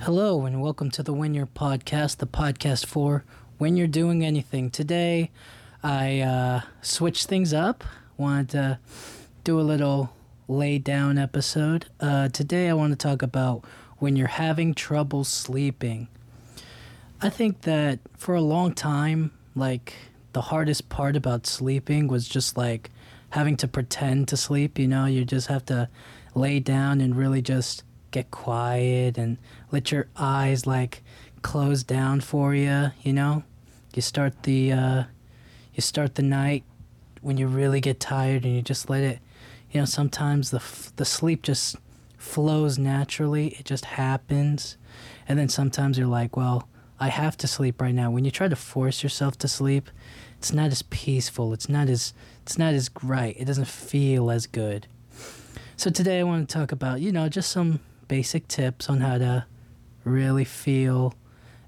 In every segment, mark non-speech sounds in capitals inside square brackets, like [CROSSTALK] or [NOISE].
Hello, and welcome to the When You're podcast, the podcast for when you're doing anything. Today, I uh, switched things up. Wanted to do a little lay down episode. Uh, today, I want to talk about when you're having trouble sleeping. I think that for a long time, like the hardest part about sleeping was just like having to pretend to sleep. You know, you just have to lay down and really just get quiet and let your eyes like close down for you. You know, you start the uh, you start the night when you really get tired and you just let it. You know, sometimes the f- the sleep just flows naturally. It just happens, and then sometimes you're like, well. I have to sleep right now. When you try to force yourself to sleep, it's not as peaceful. It's not as it's not as right. It doesn't feel as good. So today I want to talk about, you know, just some basic tips on how to really feel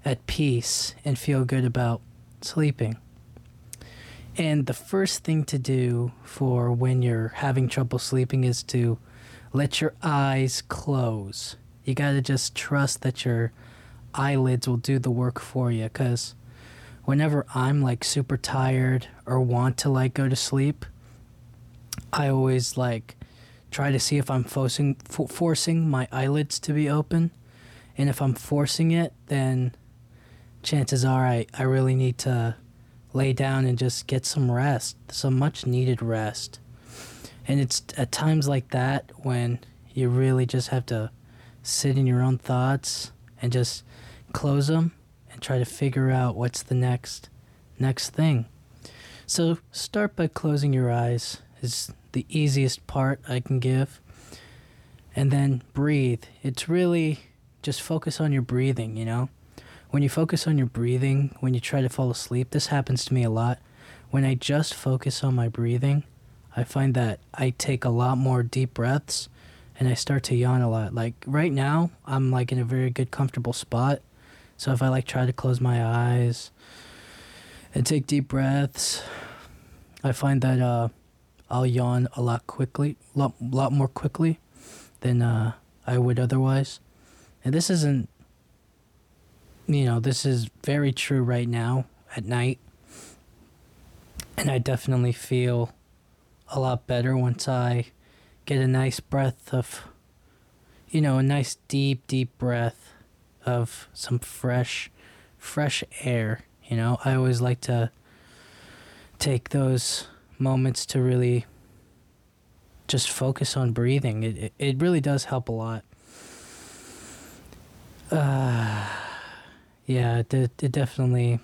at peace and feel good about sleeping. And the first thing to do for when you're having trouble sleeping is to let your eyes close. You got to just trust that your eyelids will do the work for you cuz whenever I'm like super tired or want to like go to sleep, I always like try to see if I'm forcing for, forcing my eyelids to be open, and if I'm forcing it, then chances are I, I really need to lay down and just get some rest, some much needed rest. And it's at times like that when you really just have to sit in your own thoughts and just close them and try to figure out what's the next next thing. So start by closing your eyes is the easiest part I can give. And then breathe. It's really just focus on your breathing, you know? When you focus on your breathing, when you try to fall asleep, this happens to me a lot. When I just focus on my breathing, I find that I take a lot more deep breaths and I start to yawn a lot. Like right now, I'm like in a very good comfortable spot. So if I like try to close my eyes and take deep breaths, I find that uh I'll yawn a lot quickly, lot lot more quickly than uh, I would otherwise. And this isn't, you know, this is very true right now at night. And I definitely feel a lot better once I get a nice breath of, you know, a nice deep, deep breath of some fresh, fresh air. You know, I always like to take those moments to really just focus on breathing. It, it, really does help a lot. Uh, yeah, it, it definitely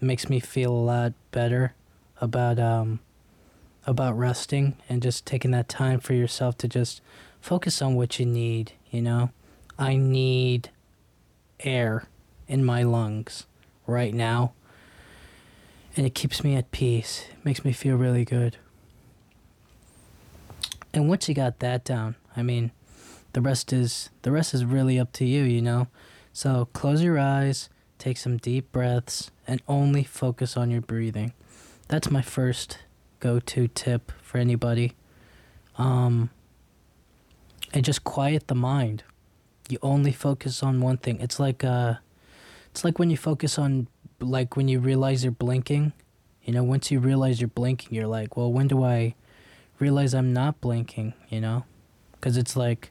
makes me feel a lot better about um, about resting and just taking that time for yourself to just focus on what you need, you know? I need air in my lungs right now and it keeps me at peace. It makes me feel really good. And once you got that down, I mean, the rest is the rest is really up to you, you know. So close your eyes, take some deep breaths, and only focus on your breathing. That's my first go-to tip for anybody. Um, and just quiet the mind. You only focus on one thing. It's like uh, it's like when you focus on like when you realize you're blinking, you know, once you realize you're blinking, you're like, well, when do I realize I'm not blinking, you know? Because it's like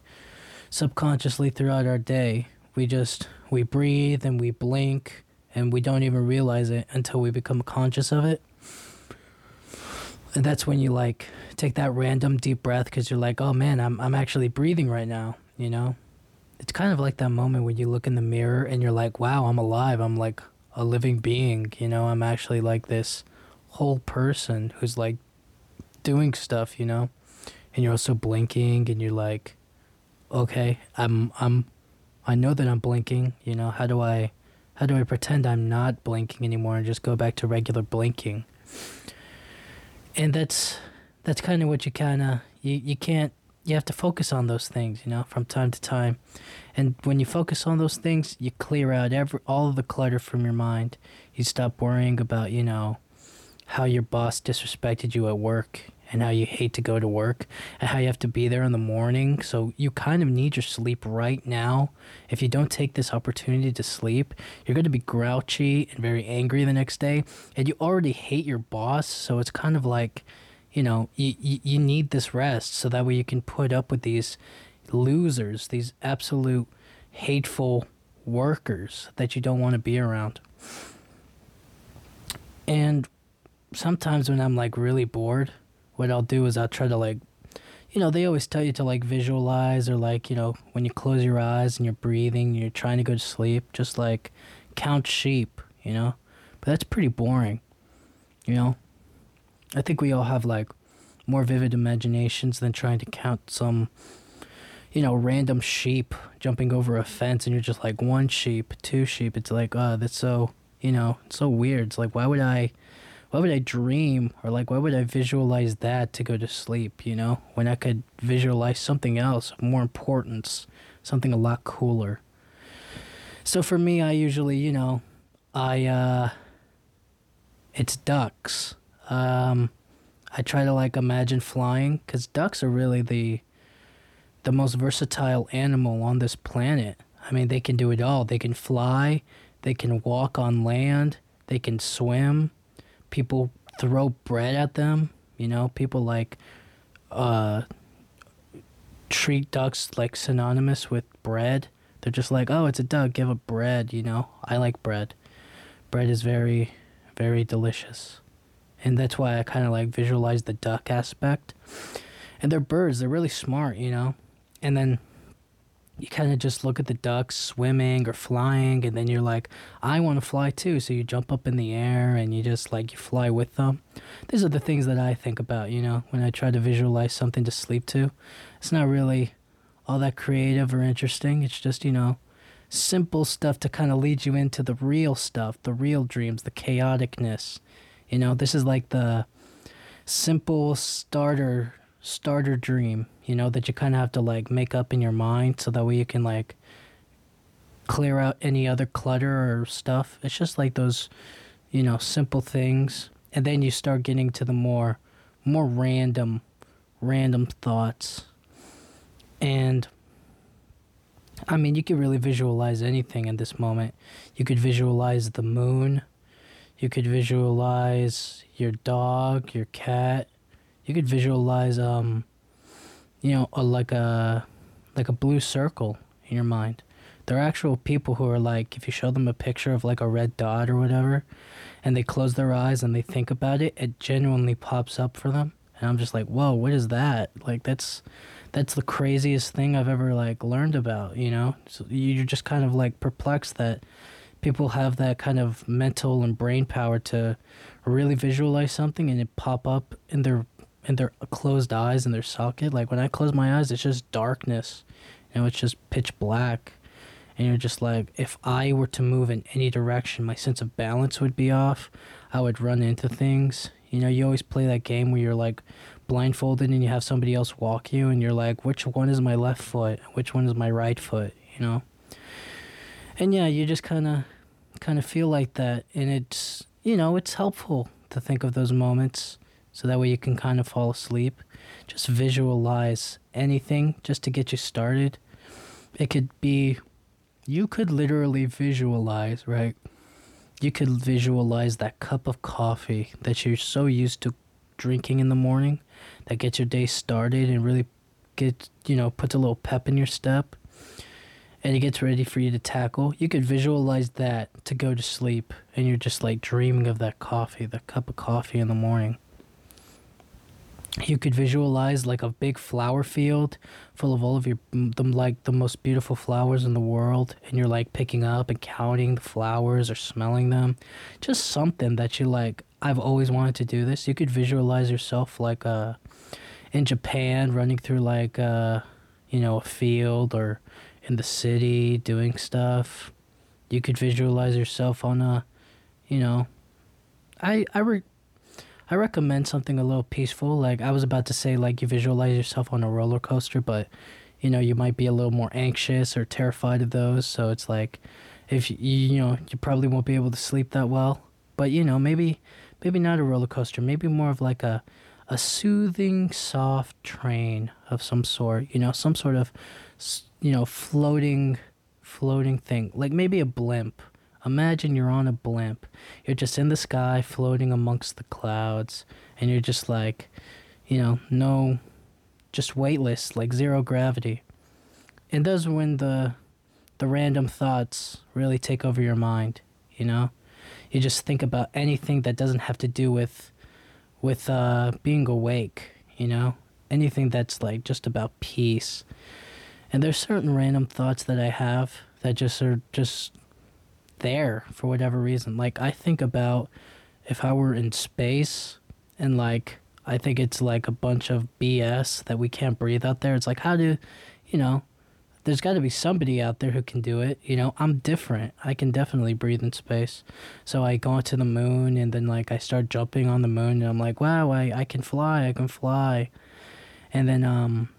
subconsciously throughout our day, we just, we breathe and we blink and we don't even realize it until we become conscious of it. And that's when you like take that random deep breath because you're like, oh man, I'm, I'm actually breathing right now, you know? It's kind of like that moment when you look in the mirror and you're like, wow, I'm alive. I'm like a living being. You know, I'm actually like this whole person who's like doing stuff, you know? And you're also blinking and you're like, okay, I'm I'm I know that I'm blinking, you know, how do I how do I pretend I'm not blinking anymore and just go back to regular blinking? And that's that's kind of what you kind of you, you can't you have to focus on those things, you know, from time to time. And when you focus on those things, you clear out every all of the clutter from your mind. You stop worrying about, you know, how your boss disrespected you at work and how you hate to go to work and how you have to be there in the morning. So you kind of need your sleep right now. If you don't take this opportunity to sleep, you're going to be grouchy and very angry the next day. And you already hate your boss. So it's kind of like, you know, you, you, you need this rest so that way you can put up with these losers, these absolute hateful workers that you don't want to be around. And sometimes when I'm like really bored, what I'll do is I'll try to like, you know, they always tell you to like visualize or like, you know, when you close your eyes and you're breathing, you're trying to go to sleep, just like count sheep, you know? But that's pretty boring, you know? I think we all have like more vivid imaginations than trying to count some, you know, random sheep jumping over a fence and you're just like one sheep, two sheep. It's like, oh, that's so, you know, so weird. It's like, why would I why would I dream or like why would I visualize that to go to sleep, you know, when I could visualize something else of more importance, something a lot cooler. So for me, I usually, you know, I uh it's ducks. Um I try to like imagine flying cuz ducks are really the the most versatile animal on this planet. I mean, they can do it all. They can fly, they can walk on land, they can swim people throw bread at them. You know, people like uh, treat ducks like synonymous with bread. They're just like, oh, it's a duck, give it bread. You know, I like bread. Bread is very, very delicious, and that's why I kind of like visualize the duck aspect. And they're birds. They're really smart. You know, and then you kind of just look at the ducks swimming or flying and then you're like i want to fly too. So you jump up in the air and you just like you fly with them. These are the things that i think about you know when i try to visualize something to sleep to. It's not really all that creative or interesting. It's just you know simple stuff to kind of lead you into the real stuff the real dreams the chaoticness. You know this is like the simple starter starter dream, you know, that you kind of have to like make up in your mind so that way you can like clear out any other clutter or stuff. It's just like those, you know, simple things. And then you start getting to the more more random random thoughts. And I mean, you could really visualize anything in this moment. You could visualize the moon. You could visualize your dog, your cat, you could visualize um you know a, like a like a blue circle in your mind. There are actual people who are like if you show them a picture of like a red dot or whatever and they close their eyes and they think about it it genuinely pops up for them. And i'm just like whoa what is that? Like that's that's the craziest thing i've ever like learned about you know? So you're just kind of like perplexed that people have that kind of mental and brain power to really visualize something and it pop up in their and their closed eyes and their socket. Like when I close my eyes, it's just darkness. and it's just pitch black. And you're just like, if I were to move in any direction, my sense of balance would be off. I would run into things. You know, you always play that game where you're like blindfolded and you have somebody else walk you, and you're like, which one is my left foot? Which one is my right foot? You know? And yeah, you just kind of kind of feel like that and it's you know it's helpful to think of those moments so that way you can kind of fall asleep. Just visualize anything just to get you started. It could be, you could literally visualize, right? You could visualize that cup of coffee that you're so used to drinking in the morning that gets your day started and really gets, you know, puts a little pep in your step and it gets ready for you to tackle. You could visualize that to go to sleep and you're just like dreaming of that coffee, that cup of coffee in the morning you could visualize like a big flower field full of all of your them like the most beautiful flowers in the world and you're like picking up and counting the flowers or smelling them. Just something that you like i've always wanted to do this. You could visualize yourself like uh in japan running through like uh you know a field or in the city doing stuff. You could visualize yourself on a you know i i re- I recommend something a little peaceful. Like I was about to say, like you visualize yourself on a roller coaster, but you know you might be a little more anxious or terrified of those. So it's like, if you you know you probably won't be able to sleep that well. But you know maybe maybe not a roller coaster. Maybe more of like a a soothing, soft train of some sort, you know, some sort of, you know, floating, floating thing, like maybe a blimp. Imagine you're on a blimp. You're just in the sky, floating amongst the clouds, and you're just like, you know, no, just weightless, like zero gravity. And those when the, the random thoughts really take over your mind, you know? You just think about anything that doesn't have to do with with uh, being awake, you know? Anything that's like just about peace. And there's certain random thoughts that I have that just are just there for whatever reason. Like I think about if I were in space and like I think it's like a bunch of BS that we can't breathe out there. It's like how do you know, there's got to be somebody out there who can do it. You know, I'm different. I can definitely breathe in space. So I go to the moon and then like I start jumping on the moon and I'm like, wow, I, I can fly. I can fly. And then um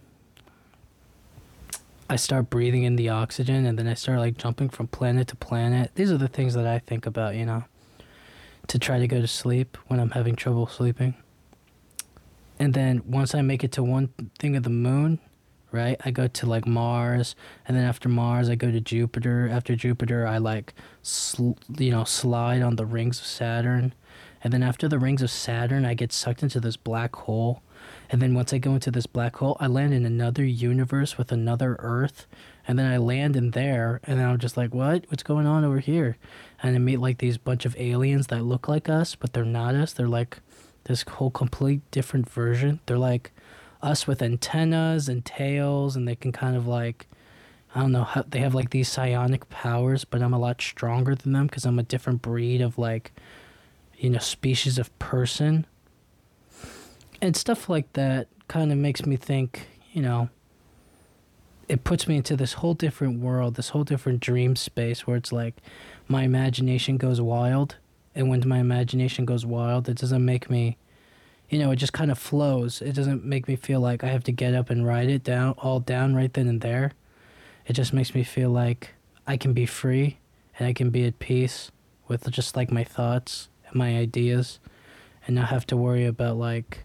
I start breathing in the oxygen and then I start like jumping from planet to planet. These are the things that I think about, you know, to try to go to sleep when I'm having trouble sleeping. And then once I make it to one thing of the moon, right? I go to like Mars, and then after Mars, I go to Jupiter. After Jupiter, I like, sl- you know, slide on the rings of Saturn. And then after the rings of Saturn, I get sucked into this black hole. And then once I go into this black hole, I land in another universe with another Earth. And then I land in there, and then I'm just like, what? What's going on over here? And I meet like these bunch of aliens that look like us, but they're not us. They're like this whole complete different version. They're like us with antennas and tails, and they can kind of like, I don't know, how, they have like these psionic powers, but I'm a lot stronger than them because I'm a different breed of like, you know, species of person. And stuff like that kind of makes me think, you know, it puts me into this whole different world, this whole different dream space where it's like my imagination goes wild. And when my imagination goes wild, it doesn't make me you know, it just kind of flows. It doesn't make me feel like I have to get up and write it down all down right then and there. It just makes me feel like I can be free and I can be at peace with just like my thoughts and my ideas and not have to worry about like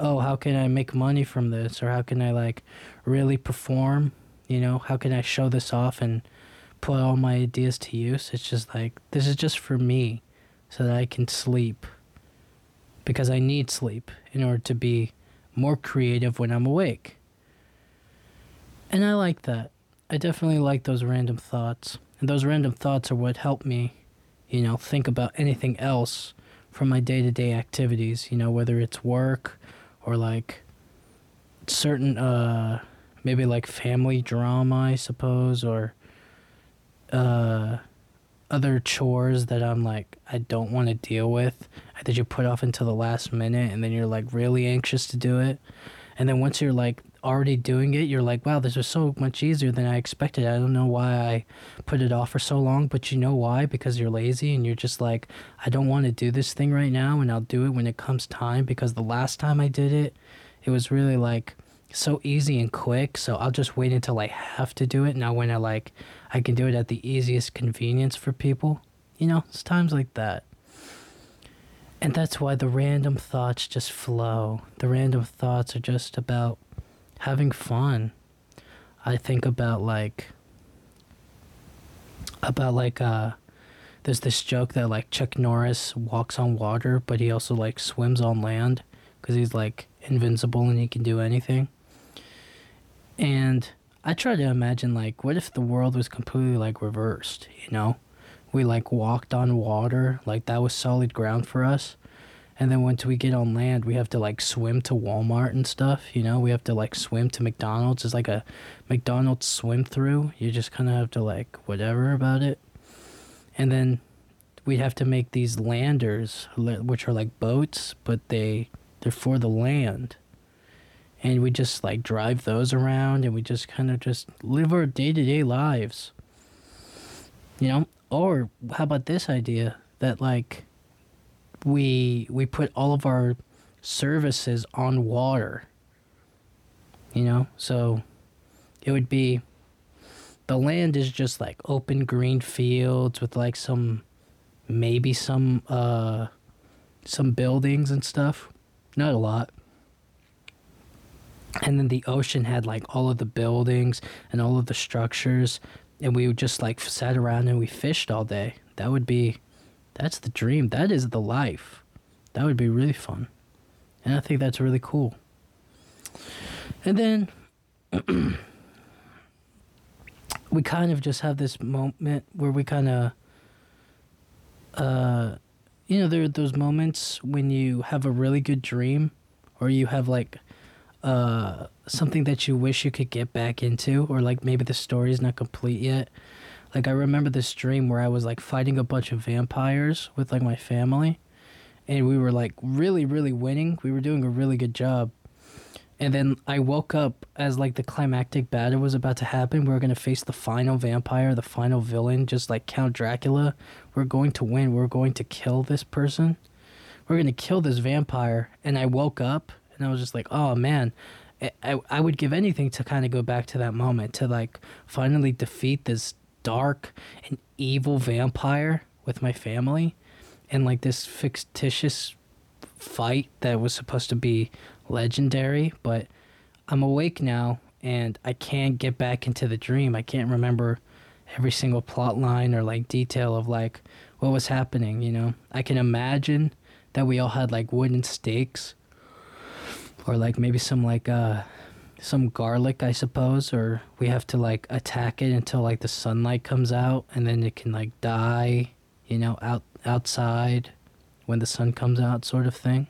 oh, how can I make money from this or how can I like really perform? You know, how can I show this off and put all my ideas to use? It's just like this is just for me so that I can sleep because I need sleep in order to be more creative when I'm awake. And I like that. I definitely like those random thoughts. And those random thoughts are what help me, you know, think about anything else from my day to day activities, you know, whether it's work or like certain, uh, maybe like family drama, I suppose, or, uh, other chores that I'm like I don't want to deal with that you put off until the last minute and then you're like really anxious to do it. And then once you're like already doing it, you're like, wow, this was so much easier than I expected. I don't know why I put it off for so long, but you know why? Because you're lazy and you're just like, I don't want to do this thing right now and I'll do it when it comes time because the last time I did it, it was really like so easy and quick. So I'll just wait until I have to do it. Now when I like I can do it at the easiest convenience for people. You know, it's times like that. And that's why the random thoughts just flow. The random thoughts are just about having fun. I think about like about like uh there's this joke that like Chuck Norris walks on water, but he also like swims on land because he's like invincible and he can do anything. And I try to imagine like what if the world was completely like reversed, you know? We like walked on water, like that was solid ground for us. And then once we get on land, we have to like swim to Walmart and stuff, you know? We have to like swim to McDonald's. It's like a McDonald's swim through. You just kind of have to like whatever about it. And then we'd have to make these landers, which are like boats, but they they're for the land and we just like drive those around and we just kind of just live our day-to-day lives you know or how about this idea that like we we put all of our services on water you know? So it would be the land is just like open green fields with like some maybe some uh some buildings and stuff. Not a lot. And then the ocean had like all of the buildings and all of the structures and we would just like sat around and we fished all day. That would be that's the dream. That is the life. That would be really fun. And i think that's really cool. And then [CLEARS THROAT] we kind of just have this moment where we kind of uh you know there are those moments when you have a really good dream or you have like uh something that you wish you could get back into or like maybe the story is not complete yet like i remember this dream where i was like fighting a bunch of vampires with like my family and we were like really really winning. We were doing a really good job. And then i woke up as like the climactic battle was about to happen. We were going to face the final vampire the final villain just like count dracula. We're going to win. We're going to kill this person. We're going to kill this vampire. And i woke up and I was just like, oh man, I, I would give anything to kind of go back to that moment to like finally defeat this dark and evil vampire with my family and like this fictitious fight that was supposed to be legendary but i'm awake now and i can't get back into the dream. I can't remember every single plot line or like detail of like what was happening you know? I can imagine that we all had like wooden stakes or like maybe some like uh some garlic i suppose or we have to like attack it until like the sunlight comes out and then it can like die you know out outside when the sun comes out sort of thing.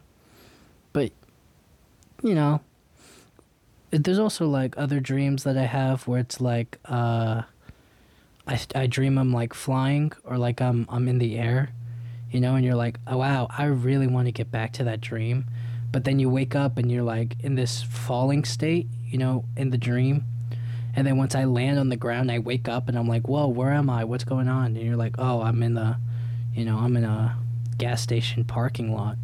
But you know there's also like other dreams that i have where it's like uh i, I dream i'm like flying or like i'm i'm in the air you know and you're like oh wow i really want to get back to that dream but then you wake up and you're like in this falling state, you know, in the dream. And then once I land on the ground, I wake up and I'm like, whoa, where am I? What's going on? And you're like, oh, I'm in the, you know, I'm in a gas station parking lot.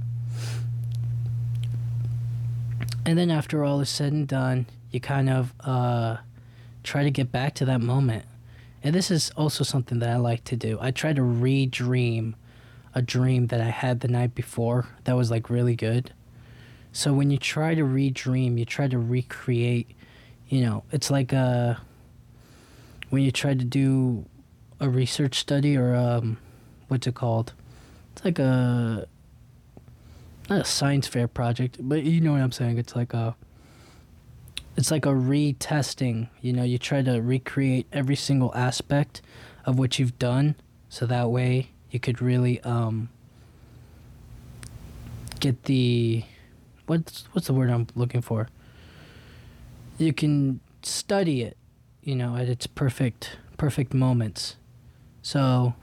And then after all is said and done, you kind of uh, try to get back to that moment. And this is also something that I like to do. I try to re-dream a dream that I had the night before that was like really good. So when you try to redream, you try to recreate, you know, it's like a, uh, when you try to do a research study or um, what's it called? It's like a not a science fair project, but you know what I'm saying. It's like a it's like a retesting. You know, you try to recreate every single aspect of what you've done, so that way you could really um, get the what's what's the word I'm looking for? You can study it, you know, at its perfect perfect moments. So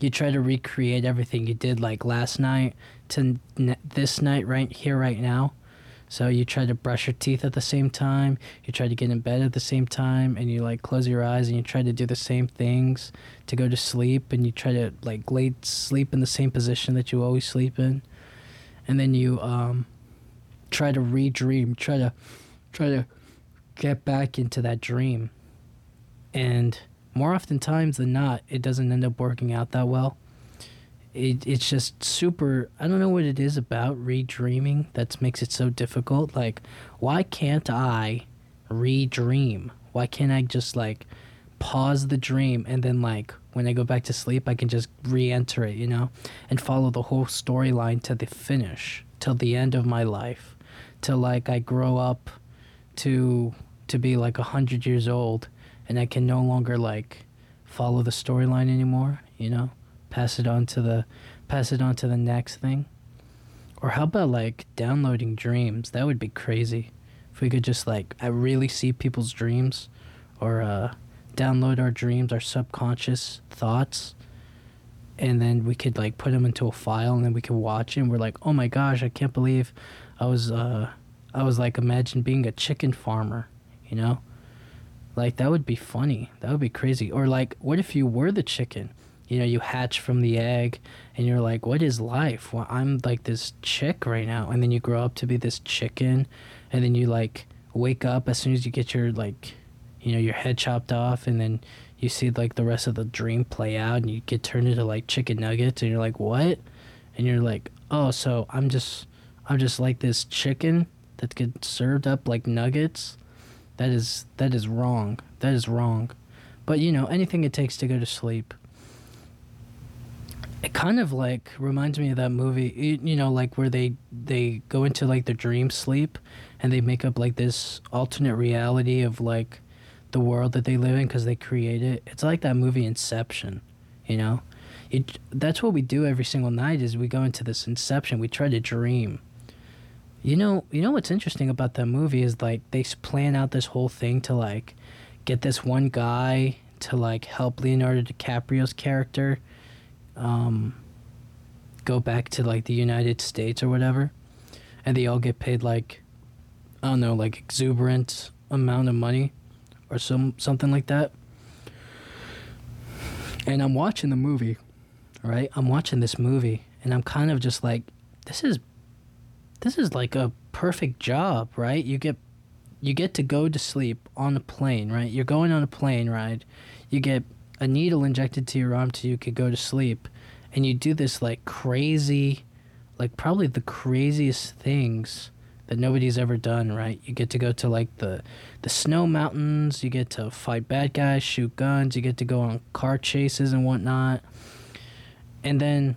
you try to recreate everything you did like last night to ne- this night right here right now. So you try to brush your teeth at the same time, you try to get in bed at the same time and you like close your eyes and you try to do the same things to go to sleep and you try to like lay sleep in the same position that you always sleep in. And then you um try to redream, try to try to get back into that dream. And more often times than not, it doesn't end up working out that well. It, it's just super i don't know what it is about redreaming that makes it so difficult like why can't i redream why can't i just like pause the dream and then like when i go back to sleep i can just re-enter it you know and follow the whole storyline to the finish till the end of my life till like I grow up to to be like a hundred years old and I can no longer like follow the storyline anymore, you know? Pass it on to the pass it on to the next thing. Or how about like downloading dreams? That would be crazy. If we could just like I really see people's dreams or uh download our dreams, our subconscious thoughts and then we could like put them into a file and then we could watch it and we're like, "Oh my gosh, I can't believe I was uh I was like imagine being a chicken farmer, you know? Like that would be funny. That would be crazy. Or like what if you were the chicken? You know, you hatch from the egg and you're like, "What is life?" Well, I'm like this chick right now. And then you grow up to be this chicken and then you like wake up as soon as you get your like you know, your head chopped off and then you see like the rest of the dream play out and you get turned into like chicken nuggets and you're like, "What?" And you're like, "Oh, so I'm just I'm just like this chicken that get served up like nuggets. That is that is wrong. That is wrong. But you know, anything it takes to go to sleep. It kind of like reminds me of that movie, you, know, like where they they go into like their dream sleep and they make up like this alternate reality of like the world that they live in because they create it. It's like that movie Inception, you know. It, that's what we do every single night is we go into this inception. We try to dream. You know, you know what's interesting about that movie is like they plan out this whole thing to like get this one guy to like help Leonardo DiCaprio's character um, go back to like the United States or whatever, and they all get paid like I don't know, like exuberant amount of money or some something like that. And I'm watching the movie, right? I'm watching this movie and I'm kind of just like this is this is like a perfect job, right? You get you get to go to sleep on a plane, right? You're going on a plane ride. You get a needle injected to your arm so you could go to sleep. And you do this like crazy like probably the craziest things that nobody's ever done, right? You get to go to like the the snow mountains, you get to fight bad guys, shoot guns, you get to go on car chases and whatnot. And then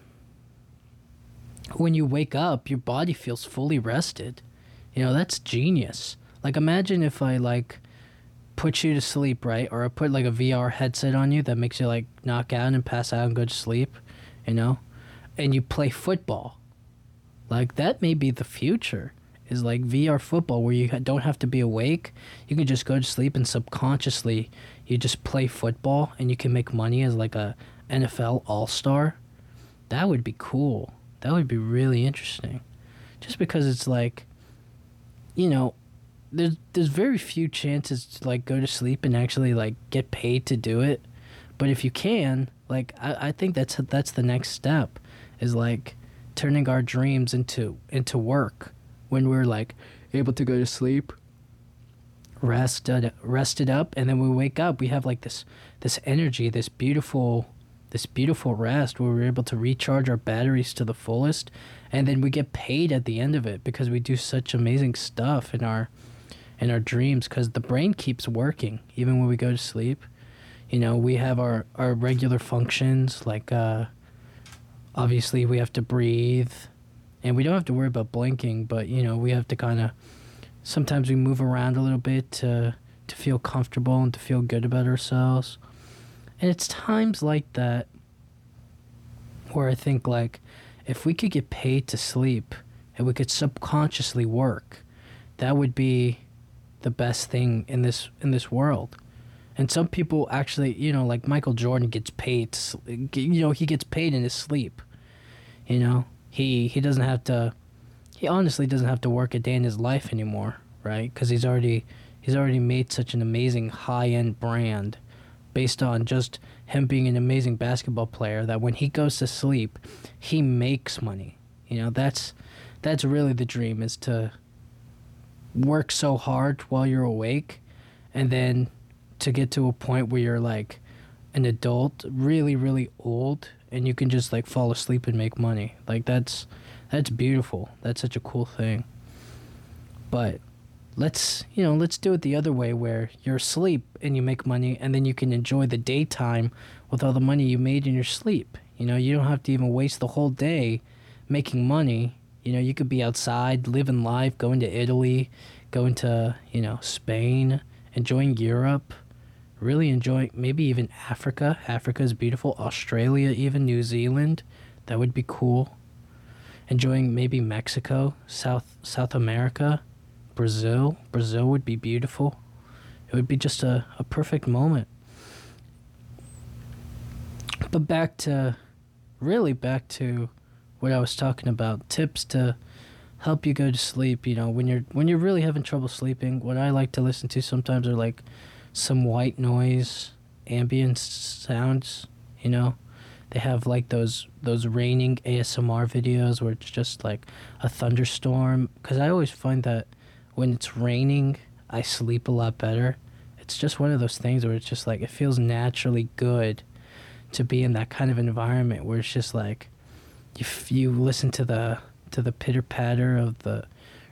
when you wake up, your body feels fully rested. You know, that's genius. Like imagine if I like put you to sleep, right? Or I put like a VR headset on you that makes you like knock out and pass out and go to sleep, you know? And you play football. Like that may be the future is like VR football where you don't have to be awake. You can just go to sleep and subconsciously you just play football and you can make money as like a NFL all-star. That would be cool. That would be really interesting. Just because it's like you know, there's there's very few chances to like go to sleep and actually like get paid to do it. But if you can, like I, I think that's that's the next step is like turning our dreams into into work when we're like able to go to sleep rested rested up and then we wake up we have like this this energy this beautiful this beautiful rest where we're able to recharge our batteries to the fullest and then we get paid at the end of it because we do such amazing stuff in our in our dreams because the brain keeps working even when we go to sleep you know we have our our regular functions like uh obviously we have to breathe and we don't have to worry about blinking, but you know we have to kind of sometimes we move around a little bit to to feel comfortable and to feel good about ourselves. And it's times like that where I think like if we could get paid to sleep and we could subconsciously work, that would be the best thing in this in this world. And some people actually, you know, like Michael Jordan gets paid, to, you know, he gets paid in his sleep. You know, he he doesn't have to he honestly doesn't have to work a day in his life anymore, right? Because he's already he's already made such an amazing high end brand based on just him being an amazing basketball player that when he goes to sleep, he makes money. You know, that's that's really the dream is to work so hard while you're awake and then to get to a point where you're like an adult, really really old and you can just like fall asleep and make money. Like that's that's beautiful. That's such a cool thing. But let's, you know, let's do it the other way where you're asleep and you make money and then you can enjoy the daytime with all the money you made in your sleep. You know, you don't have to even waste the whole day making money. You know, you could be outside, living life, going to Italy, going to, you know, Spain, enjoying Europe really enjoying maybe even Africa. Africa is beautiful. Australia, even New Zealand, that would be cool. Enjoying maybe Mexico, South South America, Brazil. Brazil would be beautiful. It would be just a, a perfect moment. But back to really back to what I was talking about. Tips to help you go to sleep, you know, when you're when you're really having trouble sleeping, what I like to listen to sometimes are like some white noise, ambient sounds. You know, they have like those those raining ASMR videos where it's just like a thunderstorm. Because I always find that when it's raining, I sleep a lot better. It's just one of those things where it's just like it feels naturally good to be in that kind of environment where it's just like if you listen to the to the pitter patter of the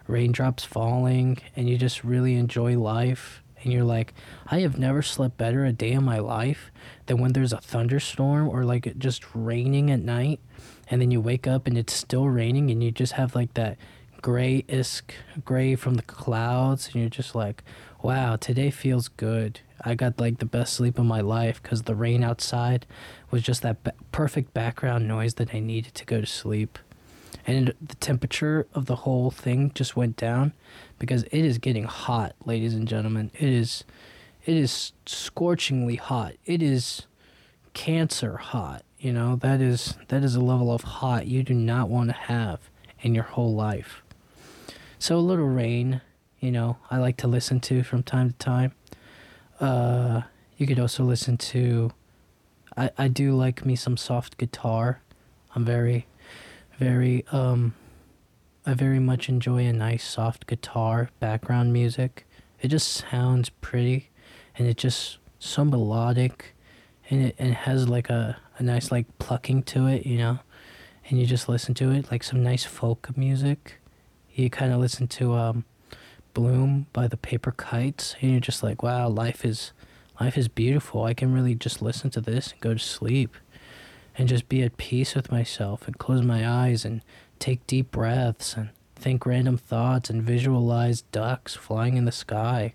raindrops falling and you just really enjoy life and you're like i have never slept better a day in my life than when there's a thunderstorm or like it just raining at night and then you wake up and it's still raining and you just have like that gray isk gray from the clouds and you're just like wow today feels good. I got like the best sleep of my life because the rain outside was just that perfect background noise that i needed to go to sleep. And the temperature of the whole thing just went down because it is getting hot ladies and gentlemen. It is it is scorchingly hot. It is cancer hot you know? That is that is a level of hot you do not want to have in your whole life so a little rain you know i like to listen to from time to time uh you could also listen to i i do like me some soft guitar i'm very very um I very much enjoy a nice soft guitar background music. It just sounds pretty and it just so melodic and it, and it has like a, a nice like plucking to it, you know. And you just listen to it like some nice folk music. You kind of listen to um Bloom by the Paper Kites and you're just like, wow, life is life is beautiful. I can really just listen to this and go to sleep and just be at peace with myself and close my eyes and take deep breaths and think random thoughts and visualize ducks flying in the sky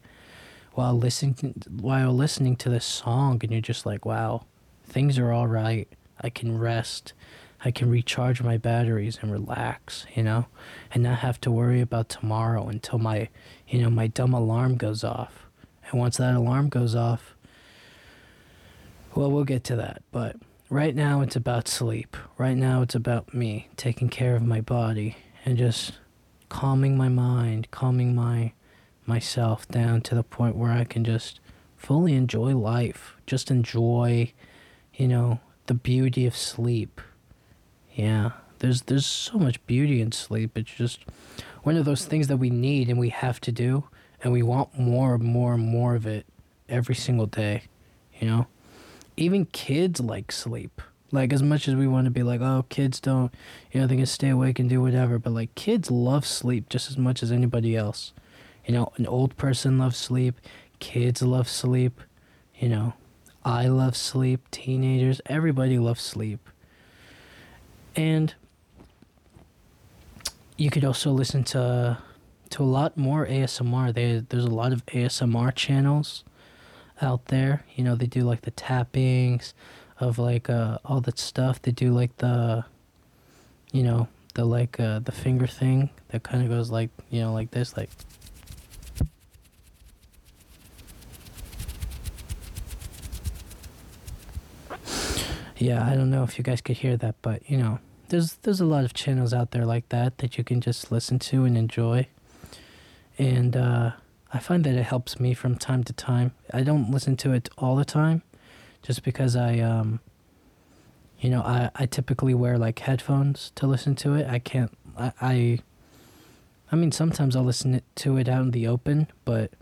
while listening while listening to this song. And you're just like wow things are all right. I can rest i can recharge my batteries and relax you know and not have to worry about tomorrow until my you know my dumb alarm goes off and once that alarm goes off well we'll get to that but right now it's about sleep. Right now it's about me taking care of my body and just calming my mind, calming my myself down to the point where I can just fully enjoy life. Just enjoy, you know, the beauty of sleep. Yeah. There's there's so much beauty in sleep. It's just one of those things that we need and we have to do and we want more and more and more of it every single day, you know? even kids like sleep. Like as much as we want to be like, oh, kids don't, you know, they can stay awake and do whatever, but like kids love sleep just as much as anybody else. You know, an old person loves sleep, kids love sleep, you know, I love sleep, teenagers, everybody loves sleep. And you could also listen to to a lot more ASMR. There, there's a lot of ASMR channels out there. You know, they do like the tappings of like uh, all that stuff. They do like the, you know, the like uh, the finger thing that kind of goes like you know like this like. Yeah, I don't know if you guys could hear that, but you know, there's there's a lot of channels out there like that that you can just listen to and enjoy. And uh I find that it helps me from time to time. I don't listen to it all the time, just because I, um, you know, I, I typically wear like headphones to listen to it. I can't, I, I, I mean, sometimes I'll listen to it out in the open, but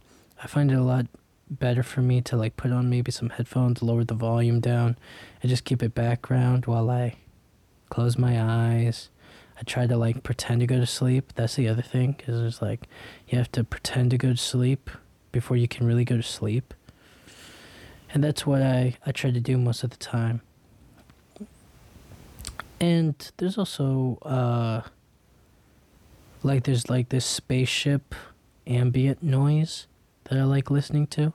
I find it a lot better for me to like put on maybe some headphones, lower the volume down, and just keep it background while I close my eyes I try to like pretend to go to sleep. That's the other thing, because there's like you have to pretend to go to sleep before you can really go to sleep. And that's what I, I try to do most of the time. And there's also uh like there's like this spaceship ambient noise that I like listening to.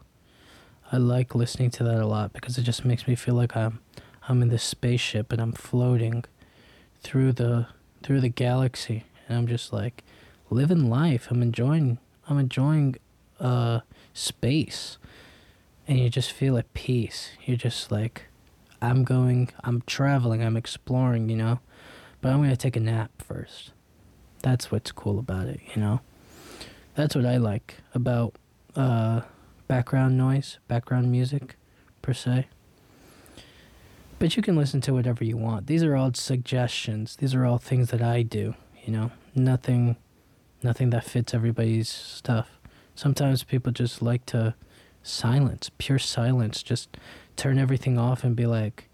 I like listening to that a lot because it just makes me feel like I'm I'm in this spaceship and I'm floating through the through the galaxy and I'm just like living life. I'm enjoying I'm enjoying uh space. And you just feel at peace. You're just like I'm going I'm traveling, I'm exploring, you know. But I'm to take a nap first. That's what's cool about it, you know. That's what I like about uh background noise, background music per se. But you can listen to whatever you want. These are all suggestions. These are all things that I do, you know. Nothing nothing that fits everybody's stuff. Sometimes people just like to silence, pure silence, just turn everything off and be like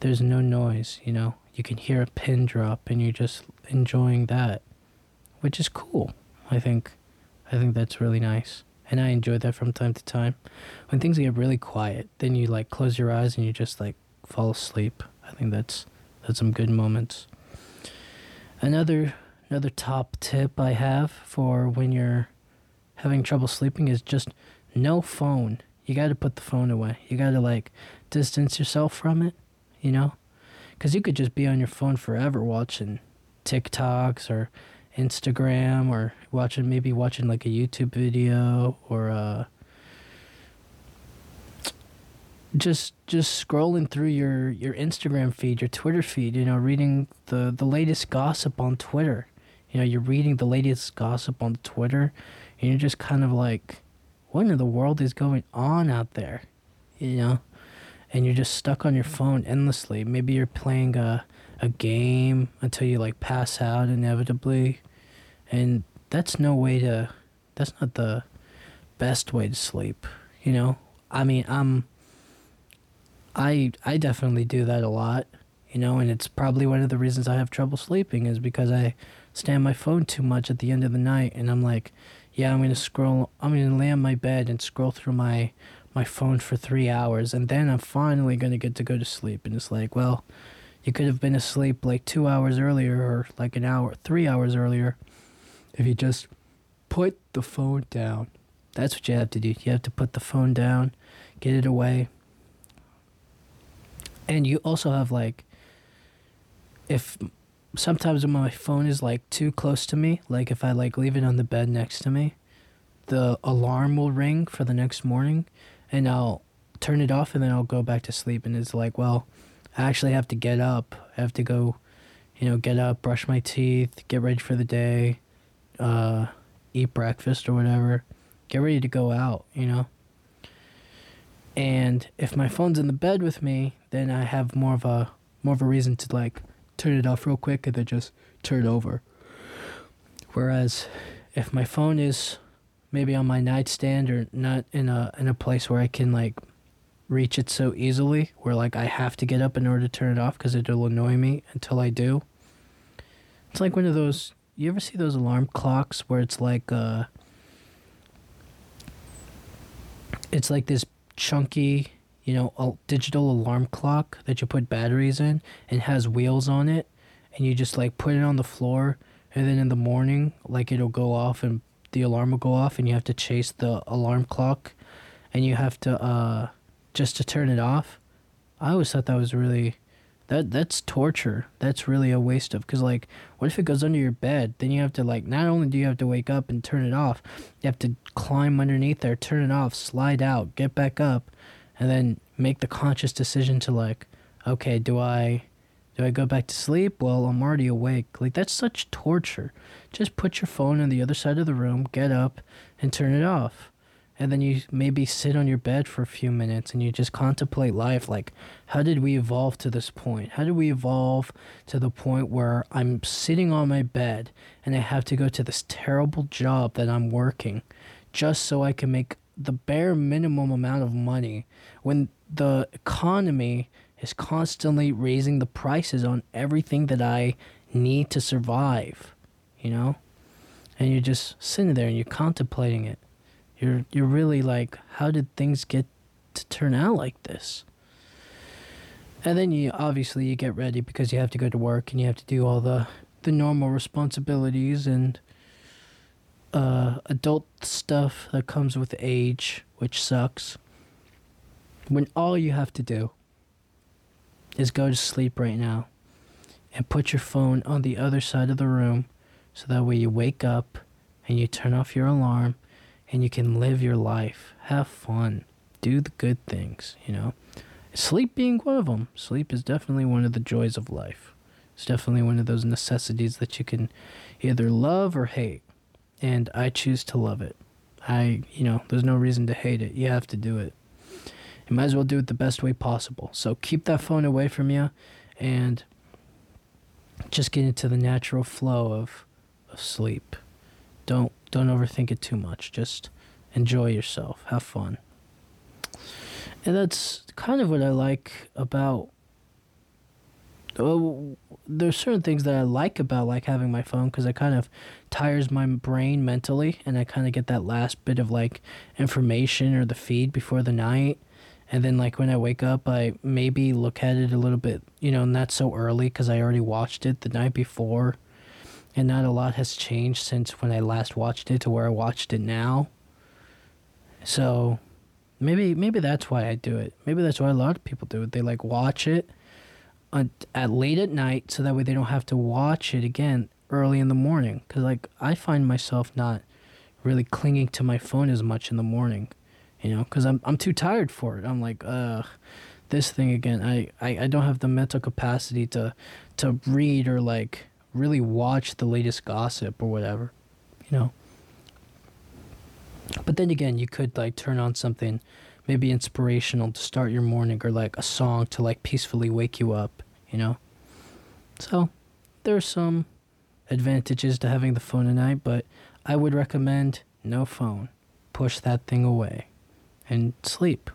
there's no noise, you know. You can hear a pin drop and you're just enjoying that which is cool. I think, I think that's really nice, and I enjoy that from time to time. When things get really quiet, then you like close your eyes and you're just like fall asleep. I think that's that's some good moments. Another another top tip I have for when you're having trouble sleeping is just no phone. You got to put the phone away. You got to like distance yourself from it, you know? Cuz you could just be on your phone forever watching TikToks or Instagram or watching maybe watching like a YouTube video or uh just just scrolling through your your Instagram feed, your Twitter feed, you know, reading the the latest gossip on Twitter. You know, you're reading the latest gossip on Twitter, and you're just kind of like, what in the world is going on out there? You know, and you're just stuck on your phone endlessly. Maybe you're playing a a game until you like pass out inevitably, and that's no way to. That's not the best way to sleep. You know, I mean, I'm I I definitely do that a lot, you know, and it's probably one of the reasons I have trouble sleeping is because I stay on my phone too much at the end of the night and I'm like, yeah, I'm to scroll I'm to lay on my bed and scroll through my my phone for 3 hours and then I'm finally to get to go to sleep and it's like, well, you could have been asleep like 2 hours earlier or like an hour, 3 hours earlier if you just put the phone down. That's what you have to do. You have to put the phone down, get it away and you also have like if sometimes when my phone is like too close to me like if i like leave it on the bed next to me the alarm will ring for the next morning and i'll turn it off and then i'll go back to sleep and it's like well i actually have to get up. I have to go you know get up brush my teeth get ready for the day uh eat breakfast or whatever get ready to go out you know and if my phone's in the bed with me, then I have more of a more of a reason to like turn it off real quick and then just turn it over. Whereas if my phone is maybe on my nightstand or not in a in a place where I can like reach it so easily where like I have to get up in order to turn it off because it'll annoy me until I do. It's like one of those you ever see those alarm clocks where it's like uh it's like this chunky, you know, digital alarm clock that you put batteries in and has wheels on it, and you just like put it on the floor, and then in the morning, like it'll go off and the alarm will go off, and you have to chase the alarm clock, and you have to uh just to turn it off. I always thought that was really that that's torture. That's really a waste of because like, what if it goes under your bed? Then you have to like, not only do you have to wake up and turn it off, you have to climb underneath there, turn it off, slide out, get back up, and then make the conscious decision to like, okay, do I, do I go back to sleep? Well, I'm already awake. Like that's such torture. Just put your phone on the other side of the room, get up, and turn it off and then you maybe sit on your bed for a few minutes and you just contemplate life like how did we evolve to this point? How did we evolve to the point where i'm sitting on my bed and i have to go to this terrible job that i'm working just so i can make the bare minimum amount of money when the economy is constantly raising the prices on everything that i need to survive you know? And you're just sitting there and you're contemplating it you're you're really like, how did things get to turn out like this? And then you obviously you get ready because you have to go to work and you have to do all the the normal responsibilities and uh, adult stuff that comes with age, which sucks. When all you have to do is go to sleep right now and put your phone on the other side of the room so that way you wake up and you turn off your alarm and you can live your life. Have fun. Do the good things, you know? Sleep being one of them. Sleep is definitely one of the joys of life. It's definitely one of those necessities that you can either love or hate. And I choose to love it. I, you know, there's no reason to hate it. You have to do it. You might as well do it the best way possible. So keep that phone away from you and just get into the natural flow of, of sleep. Don't don't overthink it too much. Just enjoy yourself. Have fun. And that's kind of what I like about oh, there's certain things that I like about like having my phone because it kind of tires my brain mentally, and I kind of get that last bit of like information or the feed before the night, and then like when I wake up, I maybe look at it a little bit, you know, not so early because I already watched it the night before, and not a lot has changed since when I last watched it to where I watched it now. So maybe maybe that's why I do it. Maybe that's why a lot of people do it. They like watch it at late at night so that way they don't have to watch it again early in the morning cuz like I find myself not really clinging to my phone as much in the morning, you know, cuz I'm I'm too tired for it. I'm like, uh this thing again. I, I I don't have the mental capacity to to read or like really watch the latest gossip or whatever, you know. But then again, you could like turn on something maybe inspirational to start your morning or like a song to like peacefully wake you up, you know? So, there's some advantages to having the phone at night, but I would recommend no phone. Push that thing away and sleep.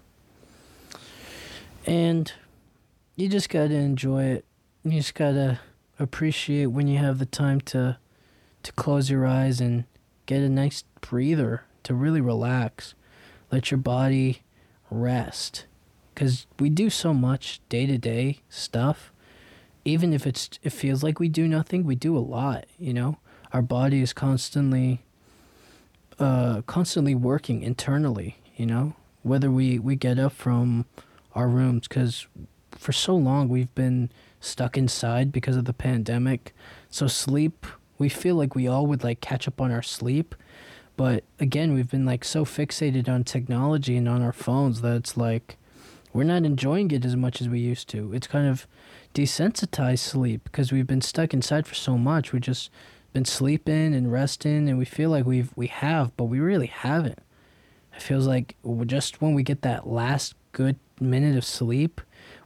And you just got to enjoy it. You just got to appreciate when you have the time to to close your eyes and get a nice breather to really relax. Let your body rest because we do so much day to day stuff. Even if it's it feels like we do nothing, we do a lot. You know, our body is constantly, uh, constantly working internally. You know, whether we we get up from our rooms because for so long we've been stuck inside because of the pandemic. So sleep, we feel like we all would like catch up on our sleep, but again, we've been like so fixated on technology and on our phones that it's like we're not enjoying it as much as we used to. It's kind of desensitized sleep because we've been stuck inside for so much. We've just been sleeping and resting and we feel like we've we have, but we really haven't. It feels like just when we get that last good minute of sleep,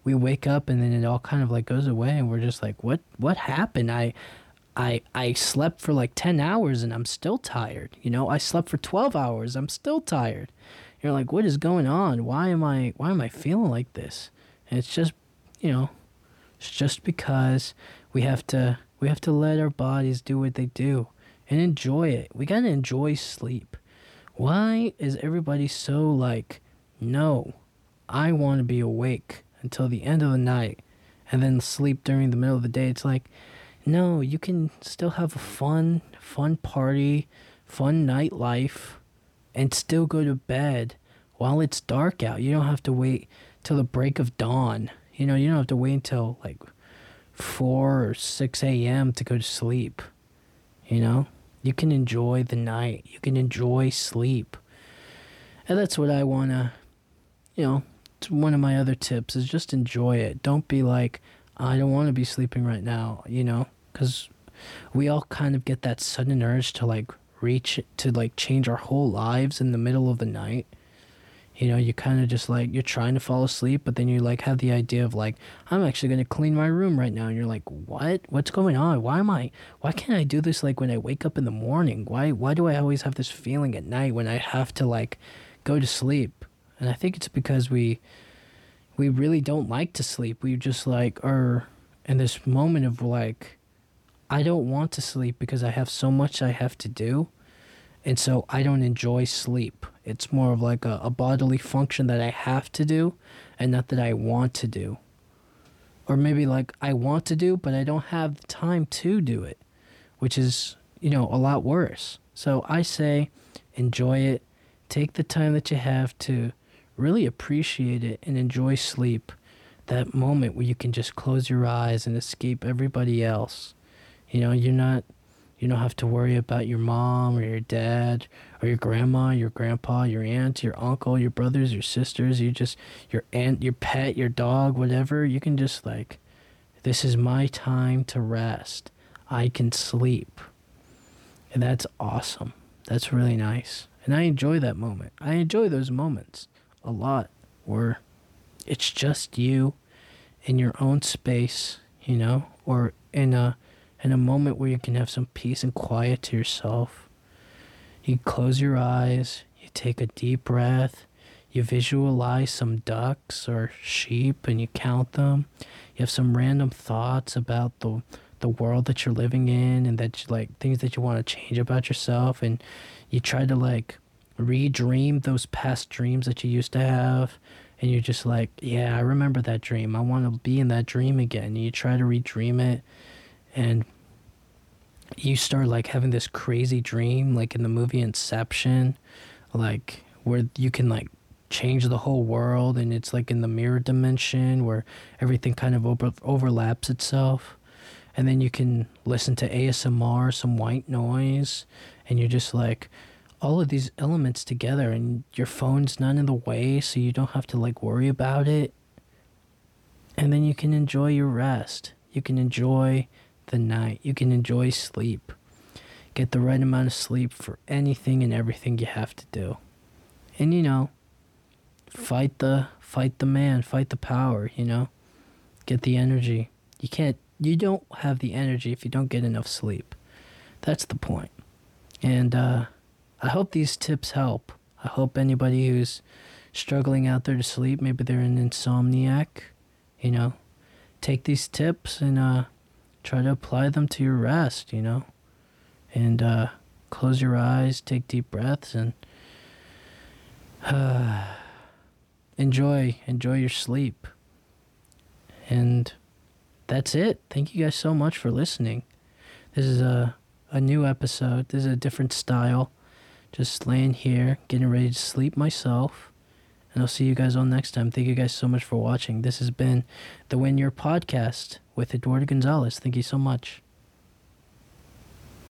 we wake up and then it all kind of like goes away and we're just like what what happened? I I I slept for like 10 hours and I'm still tired. You know, I slept for 12 hours, I'm still tired. You're like, "What is going on? Why am I why am I feeling like this?" And it's just, you know, it's just because we have to we have to let our bodies do what they do and enjoy it. We got to enjoy sleep. Why is everybody so like, "No, I want to be awake until the end of the night and then sleep during the middle of the day." It's like no, you can still have a fun, fun party, fun nightlife, and still go to bed while it's dark out. You don't have to wait till the break of dawn. You know, you don't have to wait until like 4 or 6 a.m. to go to sleep. You know, you can enjoy the night, you can enjoy sleep. And that's what I want to, you know, one of my other tips is just enjoy it. Don't be like, I don't want to be sleeping right now, you know? because we all kind of get that sudden urge to like reach to like change our whole lives in the middle of the night. You know you kind of just like you're trying to fall asleep but then you like have the idea of like i'm actually going to clean my room right now and you're like what? What's going on? Why am i why can't i do this like when i wake up in the morning? Why why do i always have this feeling at night when i have to like go to sleep and i think it's because we we really don't like to sleep we just like are in this moment of like I don't want to sleep because I have so much I have to do. And so I don't enjoy sleep. It's more of like a, a bodily function that I have to do and not that I want to do. Or maybe like I want to do, but I don't have the time to do it, which is, you know, a lot worse. So I say enjoy it. Take the time that you have to really appreciate it and enjoy sleep. That moment where you can just close your eyes and escape everybody else you know, you're not you don't have to worry about your mom or your dad or your grandma, your grandpa, your aunt, your uncle, your brothers, your sisters. You just your aunt, your pet, your dog, whatever. You can just like, this is my time to rest. I can sleep. And that's awesome. That's really nice. And I enjoy that moment. I enjoy those moments a lot where it's just you in your own space, you know, or in a in a moment where you can have some peace and quiet to yourself. You close your eyes, you take a deep breath, you visualize some ducks or sheep and you count them. You have some random thoughts about the the world that you're living in and that you, like things that you want to change about yourself and you try to like redream those past dreams that you used to have and you're just like, yeah, I remember that dream. I want to be in that dream again. And you try to redream it and you start like having this crazy dream like in the movie Inception like where you can like change the whole world and it's like in the mirror dimension where everything kind of over- overlaps itself and then you can listen to ASMR some white noise and you're just like all of these elements together and your phone's not in the way so you don't have to like worry about it and then you can enjoy your rest you can enjoy the night you can enjoy sleep get the right amount of sleep for anything and everything you have to do and you know fight the fight the man, fight the power, you know? Get the energy. You can't you don't have the energy if you don't get enough sleep. That's the point. And uh, I hope these tips help. I hope anybody who's struggling out there to sleep, maybe they're an insomniac, you know, take these tips and uh, try to apply them to your rest, you know, and uh, close your eyes, take deep breaths, and uh, [SIGHS] enjoy enjoy your sleep. And that's it. Thank you guys so much for listening. This is a a new episode. This is a different style. Just laying here, getting ready to sleep myself. And I'll see you guys all next time. Thank you guys so much for watching. This has been the Win Your Podcast with Eduardo Gonzalez. Thank you so much.